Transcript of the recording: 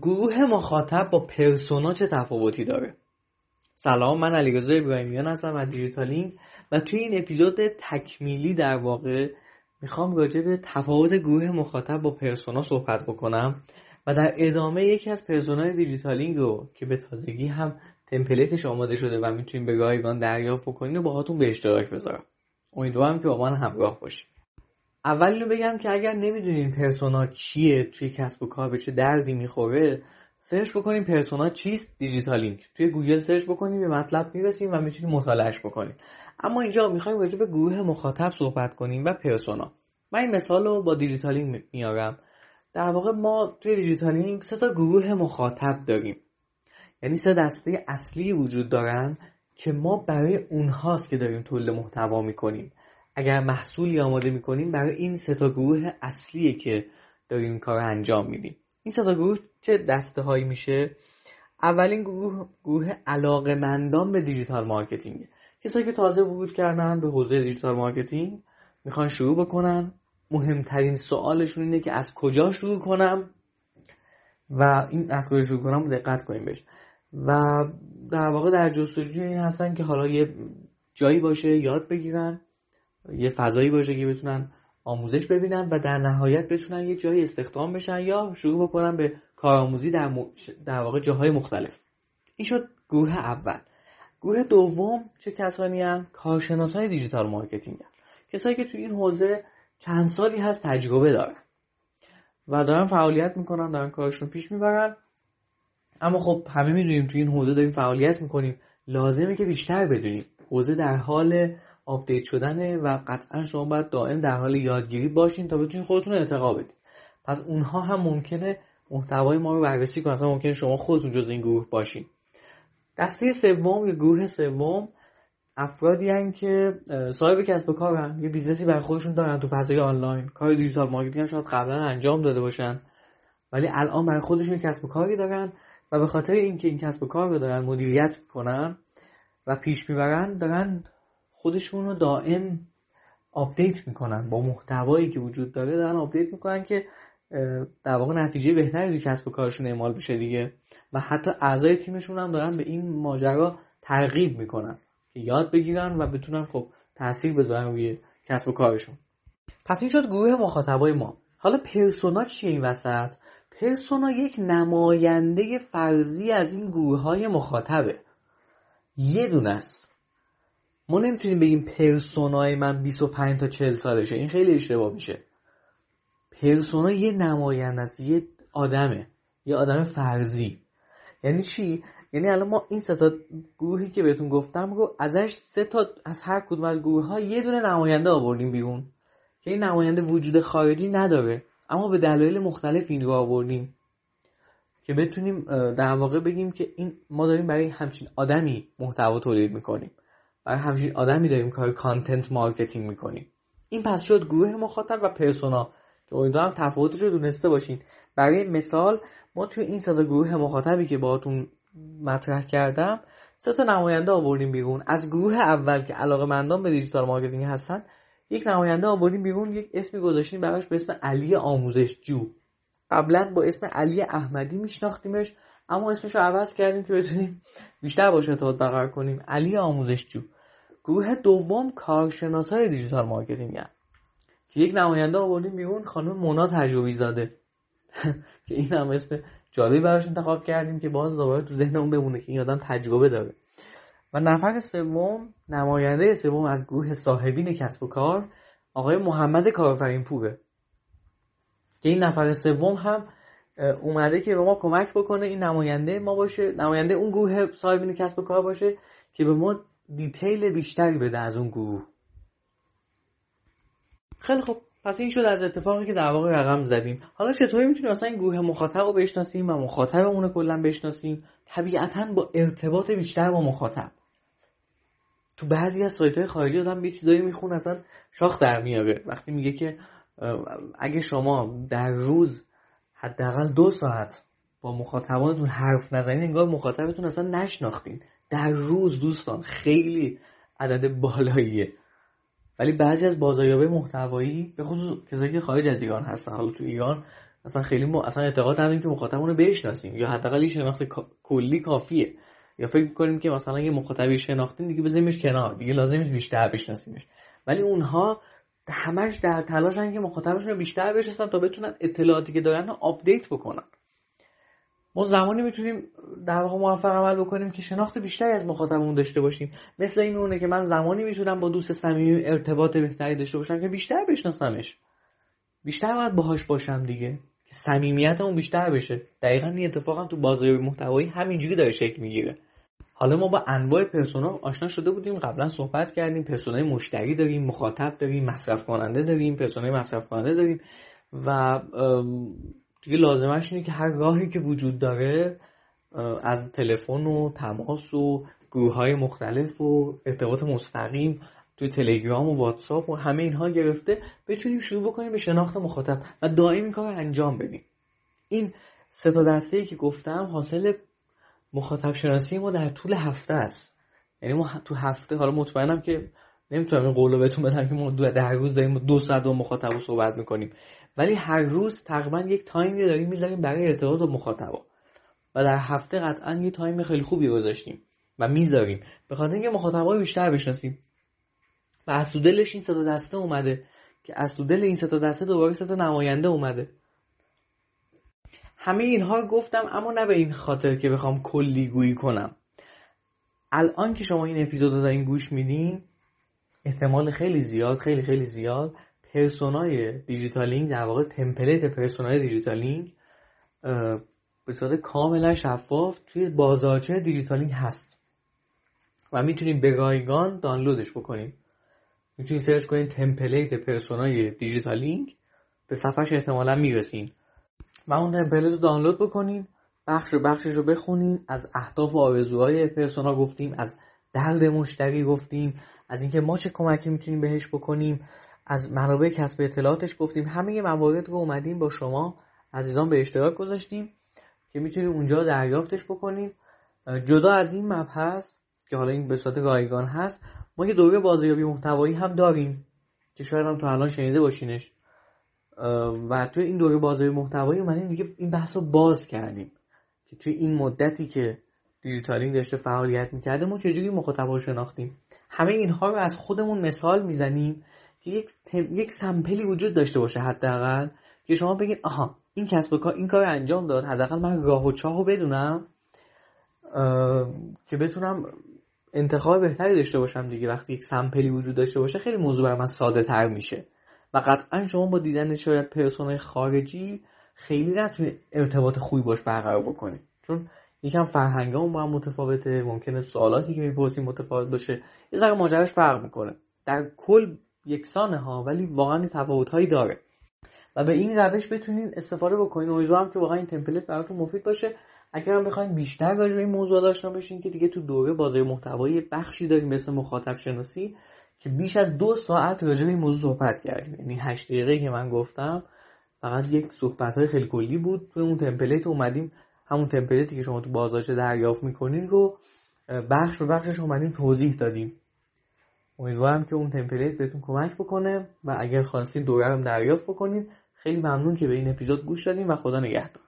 گروه مخاطب با persona چه تفاوتی داره؟ سلام من علیرضا ابراهیمیان هستم از دیجیتالینگ و توی این اپیزود تکمیلی در واقع می‌خوام راجع به تفاوت گروه مخاطب با persona صحبت بکنم و در ادامه یکی از persona ی دیجیتالینگ رو که به تازگی هم template ش آماده شده و می‌تونیم به رایگان دریافت بکنین و باهاتون به اشتراک بذارم. امیدوارم که با من همراه باشید. اول اینو بگم که اگر نمی‌دونین persona چیه توی کسب و کار به چه دردی می‌خوره search بکنیم persona چیست؟ دیجیتالینگ توی گوگل search بکنیم به مطلب می‌رسیم و می‌تونیم مطالعهش بکنیم. اما اینجا می‌خوایم راجع به گروه مخاطب صحبت کنیم و persona. من این مثال رو با دیجیتالینگ میارم در واقع ما توی دیجیتالینگ سه تا گروه مخاطب داریم. یعنی سه دسته اصلی وجود دارن که ما برای اونهاست که داریم تولید محتوا می‌کنیم. اگر محصولی آماده می‌کنیم برای این سه گروه اصلیه که داریم کار انجام میدیم. این سه تا گروه چه دسته هایی میشه؟ اولین گروه گروه علاقمندان به digital marketing. کسایی که تازه ورود کردن به حوزه digital marketing می‌خوان شروع بکنن. مهمترین سوالشون اینه که از کجا شروع کنم؟ و این از کجا شروع کنم دقت کنیم بهش. و در واقع در جستجوی این هستن که حالا یه جایی باشه یاد بگیرن. یه فضایی باشه که بتونن آموزش ببینن و در نهایت بتونن یه جایی استخدام بشن یا شروع بکنن به کارآموزی در, م... در واقع جاهای مختلف. این شد گروه اول. گروه دوم چه کسانی هن کارشناسای digital marketing هن. کسایی که تو این حوزه چند سالی هست تجربه دارن و دارن فعالیت می‌کنن دارن کارشون پیش می‌برن. اما خب همه می‌دونیم تو این حوزه داریم فعالیت می‌کنیم. لازمه که بیشتر بدونیم. حوزه در حال update شدنه و قطعا شما باید دائم در حال یادگیری باشین تا بتونین خودتون ارتقا بدید پس اونها هم ممکنه محتوای ما رو بررسی کنن. اصلا ممکنه شما خودتون جز این گروه باشین. دسته سوم یا گروه سوم افرادی هن که صاحب کسب و کارن یه business ی برای خودشون دارن تو فضای آنلاین. کار digital marketing شاید قبلا انجام داده باشن. ولی الان برای خودشون کسب و کاری دارن و به خاطر اینکه این کسب و کار رو دارن مدیریت کنن و پیش می‌برن دارن خودشون رو دائم update می‌کنن با محتوایی که وجود داره دارن update می‌کنن که در واقع نتیجه بهتری توی کسب و کارشون اعمال بشه دیگه. و حتی اعضای تیمشون هم دارن به این ماجرا ترغیب می‌کنن که یاد بگیرن و بتونن خب تاثیر بذارن روی کسب و کارشون. پس این شد گروه مخاطبای ما. حالا پرسونا چیه این وسط؟ پرسونا یک نماینده فرضی از این گروه های مخاطبه. یه دونه است. ما نمی‌تونیم بگیم پرسونای من 25 تا 40 سالشه. این خیلی اشتباه میشه. پرسونا یه نماینده است یه آدمه. یه آدم فرضی. یعنی چی؟ یعنی الان ما این سه تا گروهی که بهتون گفتم رو ازش سه تا از هر کدوم از گروه ها یه دونه نماینده آوردیم بیرون که این نماینده وجود خارجی نداره. اما به دلایل مختلف این رو آوردیم که بتونیم در واقع بگیم که این ما داریم برای همچین آدمی محتوا تولید می‌کنیم. برای همچین آدمی داریم کار content marketing می‌کنیم این پس شد گروه مخاطب و persona که امیدوارم تفاوتش رو دونسته باشین. برای مثال ما توی این سه گروه مخاطبی که باهاتون مطرح کردم سه تا نماینده آوردیم بیرون. از گروه اول که علاقه مندان به digital marketing هستن یک نماینده آوردیم بیرون یک اسمی گذاشتیم براش به اسم علی آموزش جو قبلا با اسم علی احمدی میشناختیمش. اما اسمش رو عوض کردیم که بتونیم بیشتر باش ارتباط برقرار کنیم. علی آموزش جو. گروه دوم کارشناسای digital marketing هن. که یک نماینده آوردیم بیرون خانم مونا تجربی زاده که این هم اسم جالبی براش انتخاب کردیم که باز دوباره تو ذهنمون بمونه که این آدم تجربه داره. و نفر سوم نماینده سوم از گروه صاحبین کسب و کار آقای محمد کارفرین پوره که این نفر سوم هم اومده که به ما کمک بکنه این نماینده. ما باشه نماینده اون گروه صاحبین کسب و کار باشه که به ما دیتیل بیشتری بده از اون گروه. خیلی خب پس این شد از اتفاقی که در واقع رقم زدیم. حالا چطوری می‌تونیم اصلا این گروه مخاطب رو بشناسیم و مخاطبمون رو کلا بشناسیم؟ طبیعتا با ارتباط بیشتر با مخاطب. تو بعضی از سایت های خارجی آدم یه چیزایی می‌خونه اصلا شاخ در میاره. وقتی میگه که اگه شما در روز حداقل دو ساعت با مخاطبانتون حرف نزنید انگار مخاطبتون اصلا نشناختین. در روز دوستان خیلی عدد بالاییه. ولی بعضی از بازاریابه محتوایی به خصوص کسایی که خارج از ایران هستن حالا تو ایران اصلا خیلی ما اصلا اعتقاد نداریم که مخاطبمون رو بشناسیم. یا حداقل شناخت کلی کافیه. یا فکر کنیم که مثلا یه مخاطبی شناختیم دیگه بزنیمش کنار. دیگه لازمش بیشتر بشناسیمش. ولی اونها همش در تلاشن که مخاطبشون رو بیشتر بشناسن تا بتونن اطلاعاتی که دارن رو update بکنن. ما زمانی می‌تونیم در واقع موفق عمل بکنیم که شناخت بیشتری از مخاطبمون داشته باشیم. مثل این میمونه که من زمانی می‌تونم با دوست صمیمی ارتباط بهتری داشته باشم که بیشتر بشناسمش. بیشتر باید باهاش باشم دیگه. که صمیمیتمون بیشتر بشه. دقیقا این اتفاقم تو بازاریابی محتوایی همینجوری داره شکل می‌گیره. حالا ما با انواع پرسونا آشنا شده بودیم. قبلا صحبت کردیم. پرسونای مشتری داریم مخاطب داریم مصرف کننده داریم پرسونای مصرف کننده داریم. و دیگه لازمش اینه که هر راهی که وجود داره از تلفن و تماس و گروه های مختلف و ارتباط مستقیم توی تلگرام و واتساپ و همه اینها گرفته بتونیم شروع بکنیم به شناخت مخاطب و دائم این کار انجام بدیم. این سه تا دسته ای که گفتم حاصل مخاطب شناسی ما در طول هفته است. یعنی ما تو هفته حالا مطمئنم که نمی‌تونم این قولو بهتون بدم که ما در روز داریم دو ساعت با مخاطب صحبت می‌کنیم. ولی هر روز تقریبا یک تایمی داریم می‌ذاریم برای ارتباط با مخاطبا. و در هفته قطعا یه تایم خیلی خوبی گذاشتیم و می‌ذاریم. به خاطر اینکه مخاطبای بیشتر بشناسیم. و از دلش این سه تا دسته اومده که از دل این سه تا دسته دوباره سه تا نماینده اومده. همه اینها رو گفتم اما نه به این خاطر که بخوام کلی گویی کنم. الان که شما این اپیزود رو دارین گوش میدین احتمال خیلی زیاد خیلی خیلی زیاد persona ی دیجیتالینگ در واقع template persona ی دیجیتالینگ به صورت کاملا شفاف توی بازارچه دیجیتالینگ هست. و می‌تونیم به رایگان دانلودش بکنیم می‌تونید search کنید template persona ی دیجیتالینگ به صفحش احتمالا می‌رسین. و اون template رو دانلود بکنین بخش بخشش رو بخونین از اهداف و آرزوهای persona گفتیم از درد مشتری گفتیم از اینکه ما چه کمکی می‌تونیم بهش بکنیم از منابع کسب اطلاعاتش گفتیم همه موارد رو اومدیم با شما عزیزان به اشتراک گذاشتیم که می‌تونید اونجا دریافتش بکنید جدا از این مبحث که حالا این به صورت رایگان هست ما یه دوره بازاریابی محتوایی هم داریم که شاید هم تو الان شنیده باشینش. و توی این دوره بازاریابی محتوایی اومدیم دیگه این بحث رو باز کردیم که توی این مدتی که دیجیتالینگ داشته فعالیت می‌کرده ما چجوری مخاطب رو شناختیم؟ همه اینها رو از خودمون مثال می‌زنیم که یک, یک سمپلی وجود داشته باشه حداقل که شما بگید آها این کسب و کار این کار انجام داد حداقل من راه و چاه رو بدونم که بتونم انتخاب بهتری داشته باشم دیگه وقتی یک سمپلی وجود داشته باشه خیلی موضوع بر من ساده تر میشه. و قطعا شما با دیدن شاید پرسونای خارجی خیلی نتونید ارتباط خوبی باش برقرار بکنید چون یکم فرهنگامون با هم متفاوته ممکنه سوالاتی که می‌پرسیم متفاوت باشه یه ذره ماجراش فرق می‌کنه. در کل یکسانه ها ولی واقعا تفاوت هایی داره. و به این روش بتونین استفاده بکنین. امیدوارم که واقعا این تمپلیت براتون مفید باشه. اگر هم بخواین بیشتر راجع به این موضوع آشنا بشین که دیگه تو دوره بازار محتوایی بخشی داریم مثل مخاطب شناسی که بیش از دو ساعت راجع به این موضوع صحبت کردیم. یعنی 8 دقیقه که من گفتم فقط یک صحبت های خیلی کلی بود. تو اون تمپلیت اومدیم. همون تمپلیتی که شما تو بازارچه دریافت می‌کنین رو بخش به بخشش اومدیم توضیح دادیم. امیدوارم که اون تمپلیت بهتون کمک بکنه و اگر خواستین دوره هم دریافت بکنین خیلی ممنون که به این اپیزود گوش دادین و خدا نگهدار.